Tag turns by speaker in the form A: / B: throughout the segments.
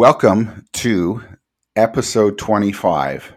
A: Welcome to episode 25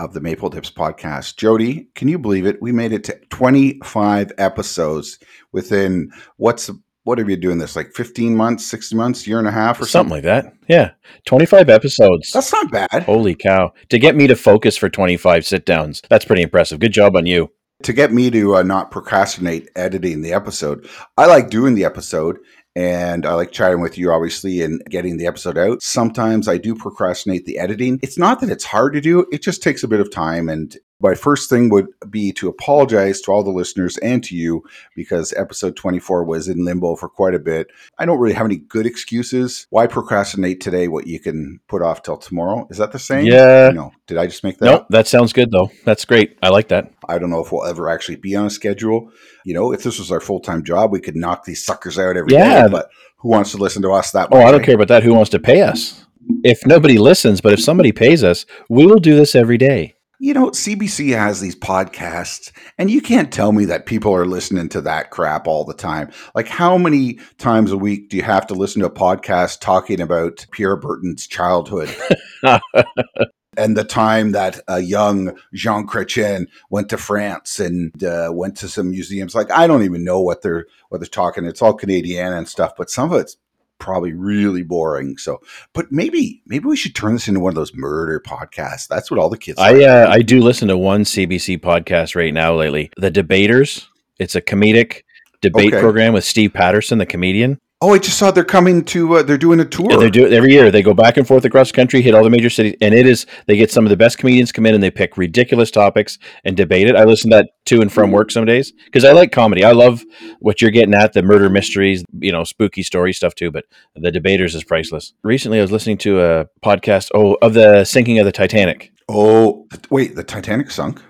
A: of the Maple Dips podcast. Jody, can you believe it? We made it to 25 episodes within what's what are you doing this like 15 months, 60 months, year and a half or
B: something
A: something?
B: like that. Yeah, twenty-five episodes.
A: That's not bad.
B: Holy cow! To get me to focus for twenty-five sit downs, that's pretty impressive. Good job on you.
A: To get me to uh, not procrastinate editing the episode, I like doing the episode and I like chatting with you, obviously, and getting the episode out. Sometimes I do procrastinate the editing. It's not that it's hard to do, it just takes a bit of time. And my first thing would be to apologize to all the listeners and to you because episode 24 was in limbo for quite a bit. I don't really have any good excuses. Why procrastinate today what you can put off till tomorrow? Is that the same?
B: Yeah.
A: No. Did I just make that
B: Nope,
A: up?
B: that sounds good though. That's great. I like that.
A: I don't know if we'll ever actually be on a schedule. You know, if this was our full time job, we could knock these suckers out every day.
B: Yeah.
A: But who wants to listen to us that
B: Oh. I don't
A: eh?
B: care about that. Who wants to pay us? If nobody listens, but if somebody pays us, we will do this every day.
A: You know, CBC has these podcasts, and you can't tell me that people are listening to that crap all the time. Like, how many times a week do you have to listen to a podcast talking about Pierre Berton's childhood? and the time that a young Jean Chrétien went to France and uh, went to some museums. Like, I don't even know what they're what they're talking. It's all Canadian and stuff, but some of it's probably really boring. So, but maybe maybe we should turn this into one of those murder podcasts. That's what all the kids.
B: I uh, I do listen to one CBC podcast right now lately, The Debaters. It's a comedic debate
A: Okay.
B: program with Steve Patterson, the comedian.
A: Oh, I just saw they're coming to. Uh, they're doing a tour.
B: Yeah, they do it every year. They go back and forth across the country, hit all the major cities, and it is they get some of the best comedians come in and they pick ridiculous topics and debate it. I listen to that to and from work some days because I like comedy. I love what you're getting at the murder mysteries, you know, spooky story stuff too. But the debaters is priceless. Recently, I was listening to a podcast oh of the sinking of the Titanic.
A: Oh, wait, the Titanic sunk.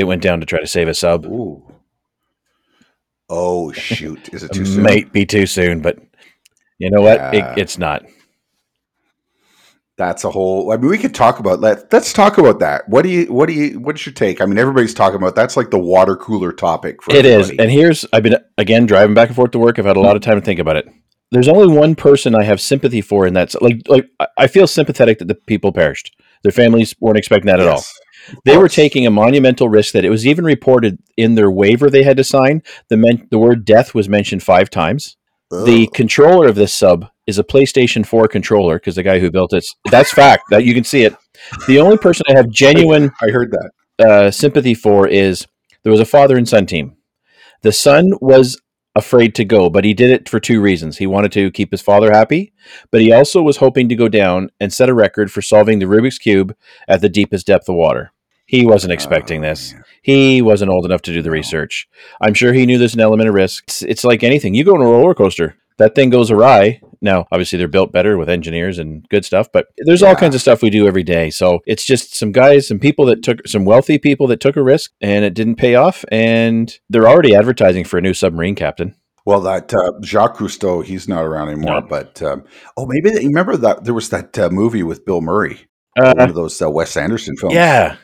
B: It went down to try to save a sub.
A: Ooh. Oh shoot! Is it too soon?
B: Might be too soon, but you know what? It, it's not.
A: That's a whole. I mean, we could talk about let. Let's talk about that. What do you? What do you? What's your take? I mean, everybody's talking about that's like the water cooler topic for
B: It is.
A: everybody.
B: And here's I've been again driving back and forth to work. I've had a lot of time to think about it. There's only one person I have sympathy for, and that's like like I- I feel sympathetic that the people perished. Their families weren't expecting that at all. They were taking a monumental risk that it was even reported in their waiver they had to sign. The men- the word death was mentioned five times. The controller of this sub is a PlayStation 4 controller because the guy who built it. That's fact. That you can see it. The only person I have genuine
A: I heard that.
B: uh, sympathy for is there was a father and son team. The son was afraid to go, but he did it for two reasons. He wanted to keep his father happy, but he also was hoping to go down and set a record for solving the Rubik's Cube at the deepest depth of water. He wasn't oh, expecting
A: Oh,
B: this. He wasn't old enough to do the research. I'm sure he knew there's an element of risk. It's, it's like anything. You go on a roller coaster, that thing goes awry. Now, obviously, they're built better with engineers and good stuff, but there's all kinds of stuff we do every day. So it's just some guys, some people that took, some wealthy people that took a risk and it didn't pay off. And they're already advertising for a new submarine captain.
A: Well, that uh, Jacques Cousteau, he's not around anymore.
B: No.
A: But um, oh, maybe you remember that there was that uh, movie with Bill Murray, one
B: Uh,
A: of those uh, Wes Anderson films.
B: yeah.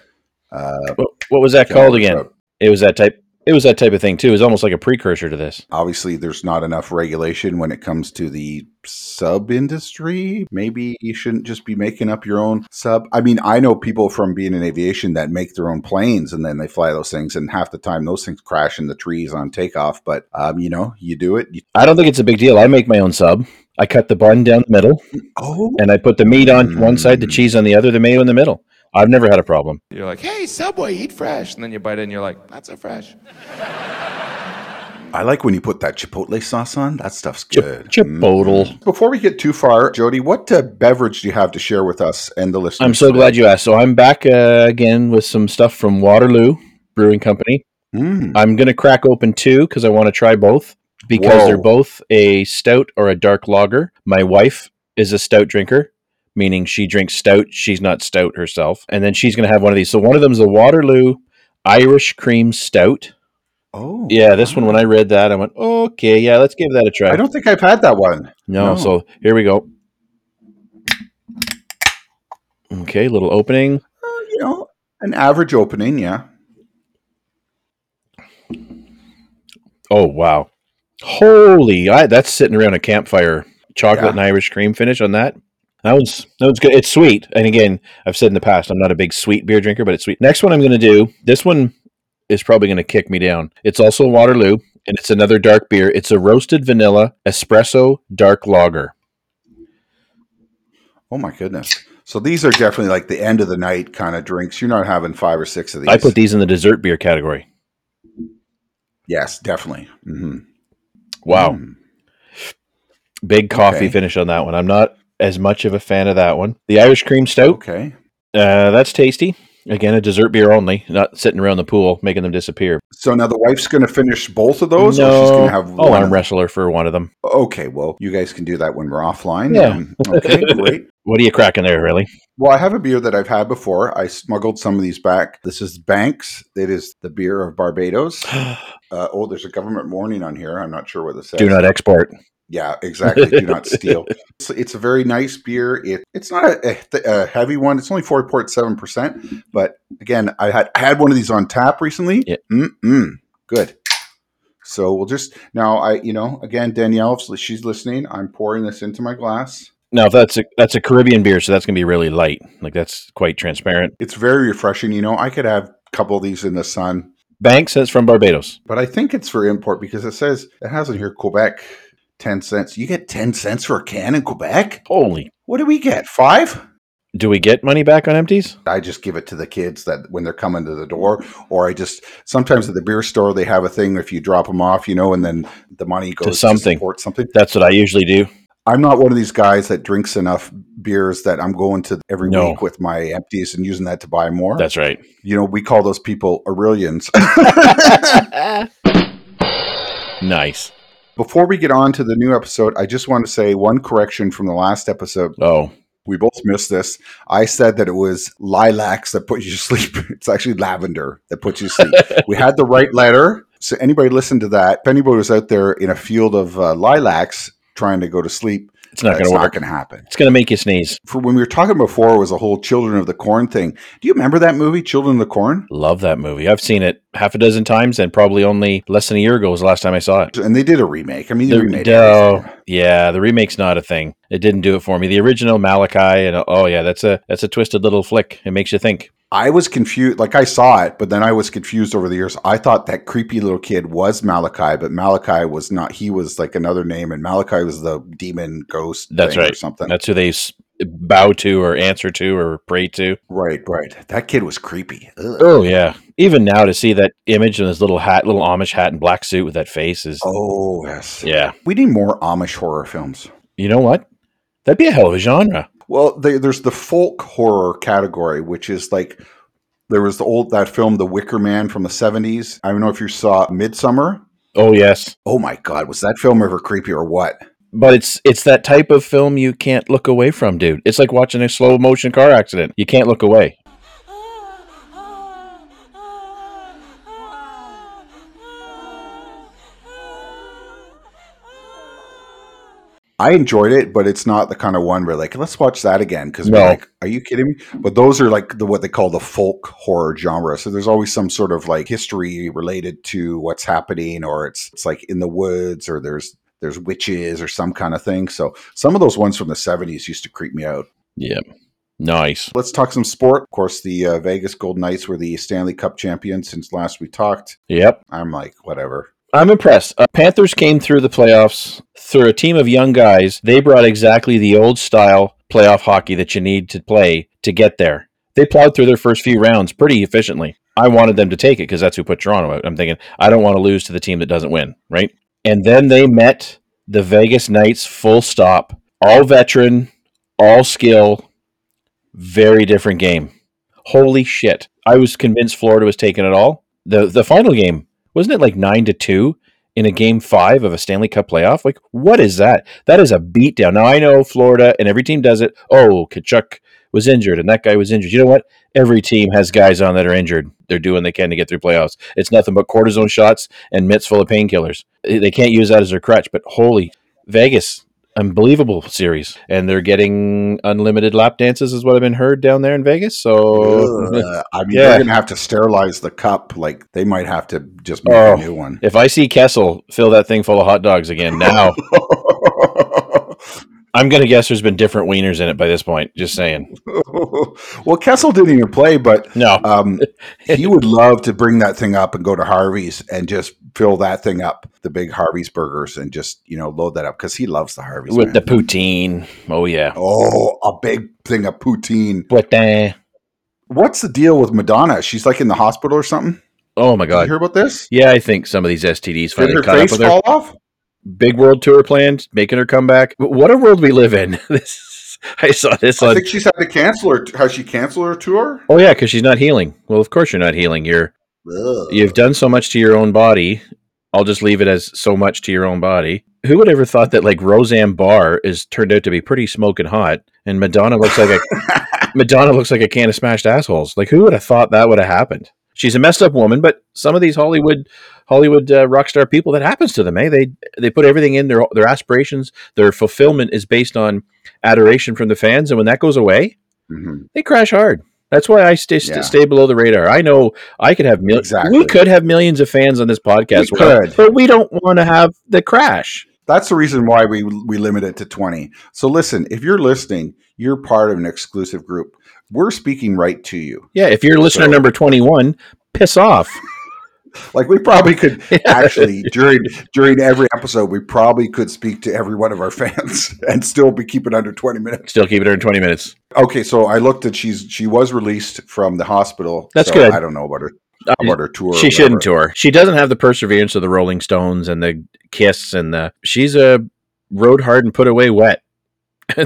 A: Uh,
B: What, was that called again? It was that type. It was that type of thing too. It was almost like a precursor to this.
A: obviously there's not enough regulation when it comes to the sub industry maybe you shouldn't just be making up your own sub i mean i know people from being in aviation that make their own planes and then they fly those things and half the time those things crash in the trees on takeoff but um, you know you do it you,
B: I don't think it's a big deal. I make my own sub. I cut the bun down the middle
A: oh
B: and I put the meat on one side, the
A: Mm.
B: cheese on the other, the mayo in the middle. I've never had a problem.
C: You're like, hey, Subway, eat fresh. And then you bite it and you're like, not so fresh.
A: i like when you put that chipotle sauce on that stuff's
B: Chip-
A: good
B: Chipotle.
A: Mm. before we get too far jody what uh, beverage do you have to share with us and the listeners
B: I'm so
A: today?
B: glad you asked. So I'm back uh, again with some stuff from Waterloo Brewing Company.
A: Mm.
B: I'm going to crack open two because I want to try both because they're both a stout or a dark lager. My wife is a stout drinker, meaning she drinks stout. She's not stout herself. And then she's going to have one of these. So one of them is a Waterloo Irish Cream Stout.
A: Oh,
B: Yeah, this one when I read that, I went, okay, yeah, let's give that a try.
A: I don't think I've had that one.
B: no,
A: no.
B: so here we go. Okay, little opening.
A: Uh, you know, an average opening, yeah.
B: Oh wow, holy! I, that's sitting around a campfire. Chocolate
A: Yeah.
B: and Irish cream finish on that. That one's that one's good. It's sweet, and again, I've said in the past, I'm not a big sweet beer drinker, but it's sweet. Next one I'm going to do. This one is probably going to kick me down. It's also Waterloo, and it's another dark beer. It's a roasted vanilla espresso dark lager.
A: Oh my goodness. So these are definitely like the end of the night kind of drinks. You're not having five or six of these.
B: I put these in the dessert beer category.
A: Yes, definitely. hmm
B: Wow, big coffee
A: Okay.
B: finish on that one. I'm not as much of a fan of that one. The Irish cream stout.
A: Okay.
B: Uh, that's tasty. Again, a dessert beer only, not sitting around the pool making them disappear.
A: So now the wife's going to finish both of those, or she's going to have
B: I'll
A: one?
B: arm wrestle her for one of them.
A: Okay, well, you guys can do that when we're offline.
B: Yeah.
A: Um, okay, great.
B: What are you cracking there, really?
A: Well, I have a beer that I've had before. I smuggled some of these back. This is Banks. It is the beer of Barbados. Uh, oh, there's a government warning on here. I'm not sure what this says.
B: Do not export.
A: Yeah, exactly. Do not steal. It's, it's a very nice beer. It, it's not a, a, heavy one. It's only four point seven percent. But again, I had I had one of these on tap recently.
B: Yeah.
A: Mm-mm, good. So we'll just now. I you know again Danielle, she's listening, I'm pouring this into my glass.
B: Now, that's a that's a Caribbean beer, so that's gonna be really light. Like that's quite transparent.
A: It's very refreshing. You know, I could have a couple of these in the sun,
B: Bank says from Barbados.
A: but I think it's for import because it says it has in here Quebec. 10 cents. You get 10 cents for a can in Quebec?
B: Holy!
A: What do we get? Five?
B: Do we get money back on empties?
A: I just give it to the kids that when they're coming to the door, or I just sometimes at the beer store they have a thing if you drop them off, you know, and then the money goes to,
B: something.
A: support something.
B: That's what I usually do.
A: I'm not one of these guys that drinks enough beers that I'm going to every
B: No.
A: week with my empties and using that to buy more.
B: That's right.
A: you know, we call those people Aurelians.
B: Nice.
A: Before we get on to the new episode, I just want to say one correction from the last episode.
B: Oh,
A: We both missed this. I said that it was lilacs that put you to sleep. It's actually lavender that puts you to sleep. we had the right letter. So anybody listen to that? If anybody was out there in a field of uh, lilacs trying to go to sleep,
B: it's not gonna work.
A: It's not going to happen.
B: It's gonna make you sneeze.
A: For when we were talking before, it was a whole Children of the Corn thing. Do you remember that movie, Children of the Corn?
B: Love that movie. I've seen it half a dozen times, and probably only less than a year ago was the last time I saw it.
A: And they did a remake. I mean,
B: The,
A: remade
B: oh, yeah, the remake's not a thing. It didn't do it for me. The original Malachi, and oh yeah, that's a that's a twisted little flick. It makes you think.
A: I was confused. Like I saw it, but then I was confused over the years. I thought that creepy little kid was Malachi, but Malachi was not. He was like another name, and Malachi was the demon ghost.
B: That's
A: thing Or
B: right.
A: something.
B: That's who they bow to, or answer to, or pray to.
A: right. Right. That kid was creepy. Ugh.
B: Oh yeah. Even now to see that image in his little hat, little Amish hat and black suit with that face is
A: Oh yes.
B: yeah.
A: We need more Amish horror films.
B: You know what? That'd be a hell of a genre.
A: Well, they, there's the folk horror category, which is like there was the old that film, The Wicker Man from the '70s. I don't know if you saw Midsommar.
B: Oh yes.
A: Oh my God, was that film ever creepy or what?
B: But it's it's that type of film you can't look away from, dude. It's like watching a slow motion car accident. You can't look away.
A: I enjoyed it, but it's not the kind of one where like let's watch that again because
B: No.
A: like, are you kidding me? But those are like the what they call the folk horror genre. So there's always some sort of like history related to what's happening, or it's it's like in the woods, or there's there's witches or some kind of thing. So some of those ones from the 70s used to creep me out.
B: Yeah. Nice.
A: Let's talk some sport. Of course, the uh, Vegas Golden Knights were the Stanley Cup champions since last we talked.
B: Yep.
A: I'm like, whatever.
B: I'm impressed. Uh, Panthers came through the playoffs through a team of young guys. They brought exactly the old style playoff hockey that you need to play to get there. They plowed through their first few rounds pretty efficiently. I wanted them to take it because that's who put Toronto out. I'm thinking, I don't want to lose to the team that doesn't win, right? And then they met the Vegas Knights full stop. All veteran, all skill, very different game. Holy shit. I was convinced Florida was taking it all. The the final game wasn't it like nine to two in a game five of a Stanley Cup playoff? Like, what is that? That is a beatdown. Now I know Florida and every team does it. Oh, Tkachuk was injured and that guy was injured. You know what? Every team has guys on that are injured. They're doing they can to get through playoffs. It's nothing but cortisone shots and mitts full of painkillers. They can't use that as their crutch. But holy Vegas, unbelievable series, and they're getting unlimited lap dances, is what I've been heard down there in Vegas. So.
A: I mean,
B: Yeah.
A: they're to have to sterilize the cup. Like they might have to just make
B: Oh.
A: a new one.
B: if I see Kessel fill that thing full of hot dogs again, now I'm gonna guess there's been different wieners in it by this point. Just saying.
A: well, Kessel didn't even play, but
B: No,
A: um, he would love to bring that thing up and go to Harvey's and just fill that thing up, the big Harvey's burgers, and just you know load that up because he loves the Harvey's.
B: with
A: man.
B: the poutine. Oh yeah.
A: oh, a big thing of poutine.
B: Poutine.
A: What's the deal with Madonna? She's like in the hospital or something.
B: Oh my
A: Did you
B: god.
A: hear about this?
B: Yeah, I think some of these STDs
A: Did
B: finally
A: her
B: caught up
A: face
B: with her.
A: fall off?
B: Big world tour planned, making her come back. What a world we live in. This I saw this
A: I
B: on.
A: think she's had to cancel her. Has she canceled her tour?
B: Oh yeah, because she's not healing. Well, of course you're not healing. You're
A: Ugh.
B: you've done so much to your own body. I'll just leave it as so much to your own body. Who would ever thought that like Roseanne Barr is turned out to be pretty smoking hot, and Madonna looks like a Madonna looks like a can of smashed assholes. Like who would have thought that would have happened? She's a messed up woman, but some of these Hollywood Hollywood uh, rock star people that happens to them, eh? They they put everything in their their aspirations, their fulfillment is based on adoration from the fans, and when that goes away,
A: Mhm.
B: they crash hard. That's why I stay
A: Yeah.
B: stay below the radar. I know I could have millions.
A: Exactly.
B: We could have millions of fans on this podcast,
A: We could.
B: but we don't want to have the crash.
A: That's the reason why we we limit it to 20. So listen, if you're listening, you're part of an exclusive group. We're speaking right to you.
B: Yeah, if you're listener
A: So-
B: number twenty one, piss off.
A: Like we probably could actually during during every episode we probably could speak to every one of our fans and still be keeping under 20 minutes.
B: Still keep it under twenty minutes.
A: Okay, so I looked at she's she was released from the hospital.
B: That's
A: so
B: good.
A: I don't know about her
B: Um,
A: about her tour.
B: she shouldn't tour. She doesn't have the perseverance of the Rolling Stones and the Kiss and the. She's a rode hard and put away wet.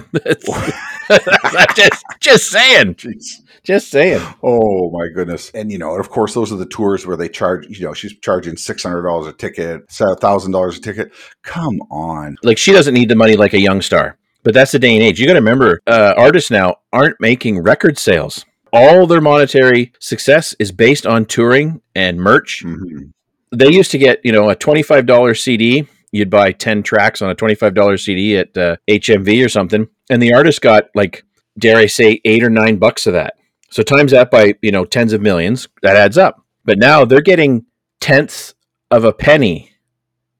B: Just just saying,
A: Jeez.
B: Just saying.
A: Oh my goodness! And you know, and of course, those are the tours where they charge. You know, she's charging six hundred dollars a ticket, thousand dollars a ticket. Come on,
B: Like she doesn't need the money like a young star. But that's the day and age. You got to remember, uh, artists now aren't making record sales. All their monetary success is based on touring and merch.
A: Mhm.
B: they used to get you know a $25 cd you'd buy 10 tracks on a $25 cd at uh, hmv or something and the artist got like dare i say eight or nine bucks of that so times that by you know tens of millions that adds up but now they're getting tenths of a penny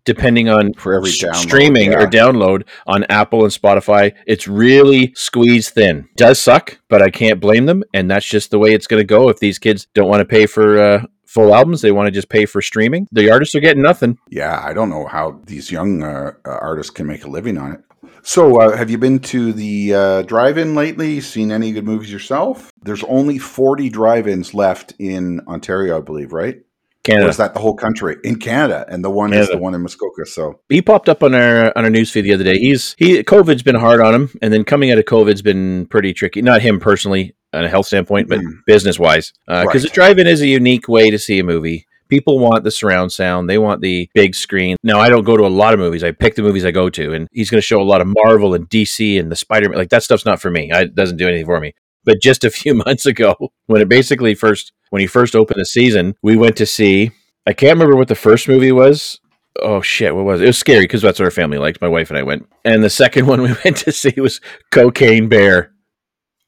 B: depending on
A: for every download.
B: streaming
A: yeah.
B: or download on apple and spotify it's really squeezed thin does suck but i can't blame them and that's just the way it's going to go if these kids don't want to pay for uh, full albums they want to just pay for streaming the artists are getting nothing
A: Yeah, I don't know how these young uh, uh, artists can make a living on it. So, uh, have you been to the uh, drive-in lately? Seen any good movies yourself? There's only 40 drive-ins left in Ontario, I believe, right? Or
B: canada
A: is that the whole country in Canada? And the one is the one in Muskoka. So,
B: he popped up on our on our newsfeed the other day he's he covid's been hard on him and then coming out of covid's been pretty tricky not him personally on a health standpoint but
A: Mhm.
B: business wise because
A: Right.
B: the drive-in is a unique way to see a movie people want the surround sound. They want the big screen. Now i don't go to a lot of movies. I pick the movies i go to and he's going to show a lot of marvel and dc and the spider-man. Like that stuff's not for me. I- it doesn't do anything for me. But just a few months ago when it basically first when he first opened the season we went to see i can't remember what the first movie was. Oh shit what was it? It was scary because that's what our family liked my wife and i went. And the second one we went to see was cocaine bear.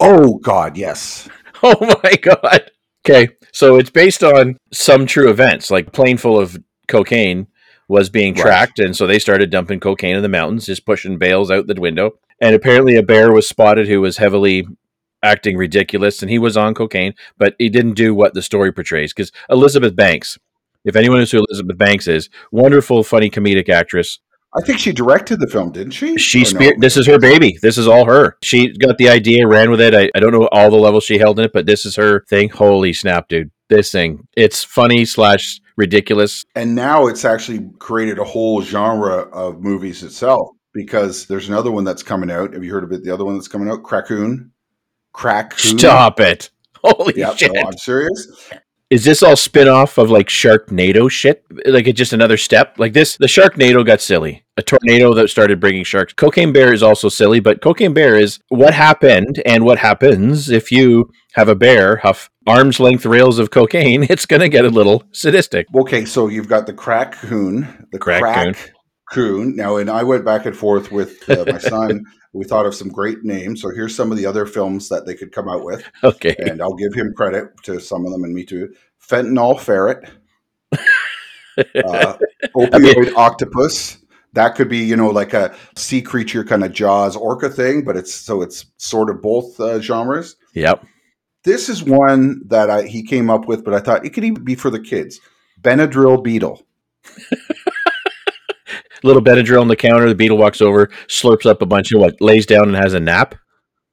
A: Oh God, yes.
B: Oh my god. Okay, so it's based on some true events, like plane full of cocaine was being
A: Right.
B: tracked, and so they started dumping cocaine in the mountains, just pushing bales out the window. And apparently, a bear was spotted who was heavily acting ridiculous, and he was on cocaine, but he didn't do what the story portrays. Because Elizabeth Banks, if anyone knows who Elizabeth Banks is, wonderful, funny comedic actress.
A: I think she directed the film, didn't she?
B: She spear.
A: no?
B: This is her baby. This is all her. She got the idea, ran with it. I, I don't know all the levels she held in it, but this is her thing. Holy snap, dude! This thing. It's funny slash ridiculous.
A: And now it's actually created a whole genre of movies itself because there's another one that's coming out. Have you heard of it? The other one that's coming out, Crackcoon. Crackcoon.
B: Stop it! Holy
A: Yeah,
B: shit!
A: no, I'm serious.
B: Is this all spin off of like Sharknado shit? Like it's just another step? Like this, the Sharknado got silly. A tornado that started bringing sharks. Cocaine Bear is also silly, but Cocaine Bear is what happened and what happens if you have a bear huff arm's length rails of cocaine. It's going to get a little sadistic.
A: Okay, so you've got the crack coon, the
B: Crack
A: crack coon. Now, and I went back and forth with uh, my son. We thought of some great names. So here's some of the other films that they could come out with,
B: Okay.
A: and I'll give him credit to some of them, and me too. Fentanyl ferret, uh, opioid octopus. That could be, you know, like a sea creature kind of Jaws orca thing, but it's so it's sort of both uh, genres.
B: Yep.
A: This is one that I, he came up with, but I thought it could even be for the kids. Benadryl beetle.
B: Little Benadryl on the counter. The beetle walks over, slurps up a bunch of what, lays down and has a nap.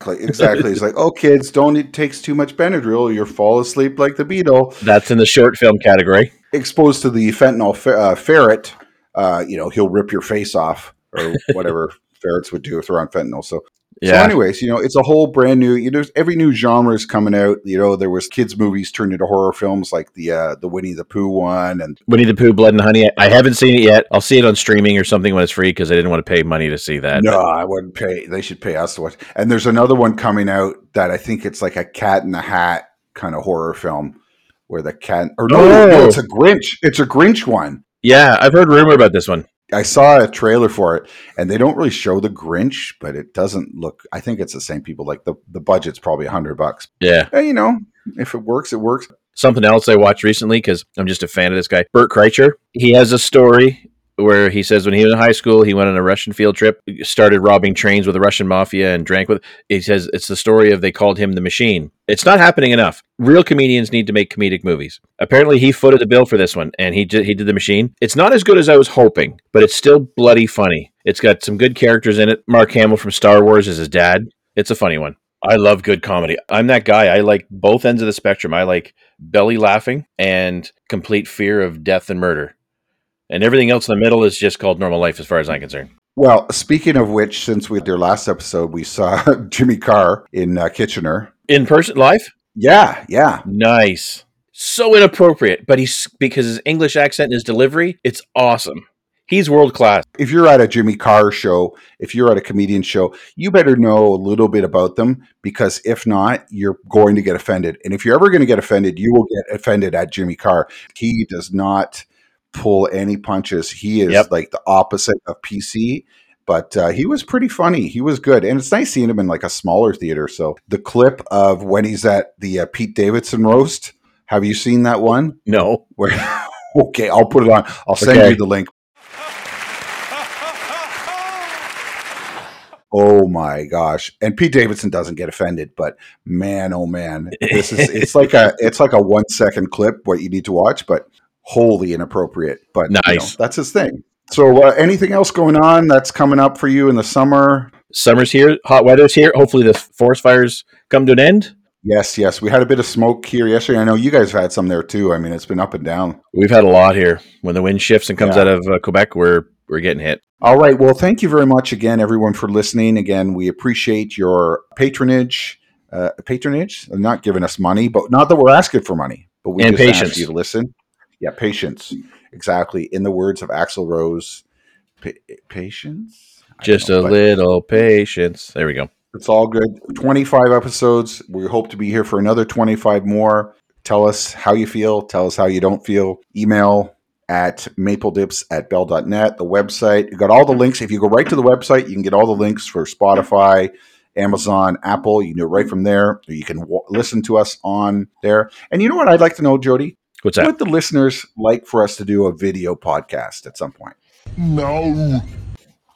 A: Exactly. It's like, oh, kids, don't it takes too much Benadryl. You'll fall asleep like the beetle.
B: That's in the short film category.
A: Exposed to the fentanyl fer- uh, ferret, uh, you know, he'll rip your face off or whatever ferrets would do if they're on fentanyl. So, so anyways, you know, it's a whole brand new. You know, every new genre is coming out. You know, there was kids movies turned into horror films like the uh, the Winnie the Pooh one, and
B: Winnie the Pooh, Blood and Honey. I haven't seen it yet. I'll see it on streaming or something when it's free because I didn't want to pay money to see that.
A: no, I wouldn't pay. They should pay us to watch. And there's another one coming out that I think it's like a Cat in the Hat kind of horror film where the cat or no, no,
B: Oh.
A: it's a Grinch. It's a Grinch one.
B: Yeah, I've heard rumor about this one.
A: I saw a trailer for it, and they don't really show the Grinch, but it doesn't look. I think it's the same people. Like the the budget's probably a hundred bucks.
B: Yeah.
A: Eh, you know, if it works, it works.
B: Something else I watched recently because I'm just a fan of this guy, Bert Kreischer. He has a story where he says when he was in high school, he went on a Russian field trip, started robbing trains with the Russian mafia, and drank with. He says it's the story of they called him the machine. It's not happening enough. Real comedians need to make comedic movies. Apparently, he footed the bill for this one, and he did, he did the machine. It's not as good as I was hoping, but it's still bloody funny. It's got some good characters in it. Mark Hamill from Star Wars is his dad. It's a funny one. I love good comedy. I'm that guy. I like both ends of the spectrum. I like belly laughing and complete fear of death and murder. And everything else in the middle is just called normal life as far as I'm concerned.
A: Well, speaking of which, since we did our last episode, we saw Jimmy Carr in uh, Kitchener.
B: In person live?
A: Yeah, yeah.
B: Nice. So inappropriate, but he's because his English accent and his delivery, it's awesome. He's world class.
A: If you're at a Jimmy Carr show, if you're at a comedian show, you better know a little bit about them because if not, you're going to get offended. And if you're ever going to get offended, you will get offended at Jimmy Carr. He does not pull any punches. He is
B: Yep.
A: like the opposite of PC. But uh, he was pretty funny. He was good, and it's nice seeing him in like a smaller theater. So the clip of when he's at the uh, Pete Davidson roast. Have you seen that one?
B: No.
A: Where okay, I'll put it on. I'll send
B: Okay.
A: you the link. Oh my gosh. And Pete Davidson doesn't get offended, but man, oh man. This is it's like a it's like a one second clip what you need to watch, but wholly inappropriate. But you know,
B: Nice.
A: that's his thing. So uh, anything else going on that's coming up for you in the summer?
B: Summer's here, hot weather's here. Hopefully the forest fires come to an end.
A: Yes, yes. We had a bit of smoke here yesterday. I know you guys have had some there too. I mean, it's been up and down.
B: We've had a lot here. When the wind shifts and comes
A: Yeah.
B: out of uh, Quebec, we're we're getting hit.
A: All right. Well, thank you very much again, everyone, for listening. Again, we appreciate your patronage. Uh, patronage, not giving us money, but not that we're asking for money, but we
B: And
A: just
B: patience.
A: ask you to listen. Yeah, patience. Exactly. In the words of Axl Rose, pa- patience. I
B: Just
A: know,
B: a little patience. There we go.
A: It's all good. Twenty-five episodes. We hope to be here for another twenty-five more. Tell us how you feel. Tell us how you don't feel. Email at mapledips at bell.net, the website. You got all the links. If you go right to the website, you can get all the links for Spotify, Amazon, Apple. You can do it right from there. You can w- listen to us on there. And you know what I'd like to know, Jody?
B: What's that?
A: Would the listeners like for us to do a video podcast at some point?
C: No.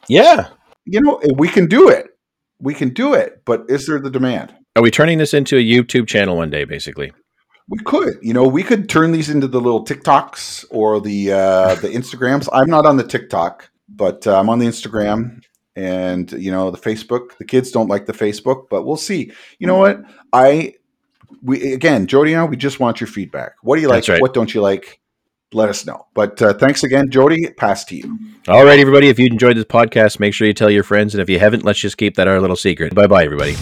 B: Yeah.
A: You know, we can do it. We can do it. But is there the demand?
B: Are we turning this into a YouTube channel one day, basically?
A: We could, you know, we could turn these into the little TikToks or the uh, the Instagrams. I'm not on the TikTok, but uh, I'm on the Instagram and you know the Facebook. The kids don't like the Facebook, but we'll see. You know what? I we again, Jody and I, we just want your feedback. What do you like?
B: Right.
A: What don't you like? Let us know. But uh, thanks again, Jody. Pass to you.
B: All right, everybody. If you enjoyed this podcast, make sure you tell your friends. And if you haven't, let's just keep that our little secret. Bye bye, everybody.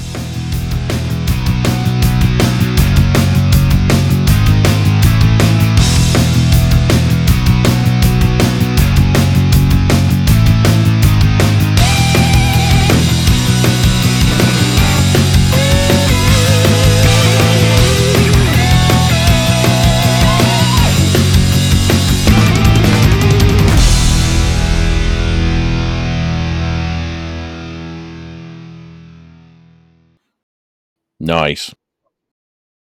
B: Nice.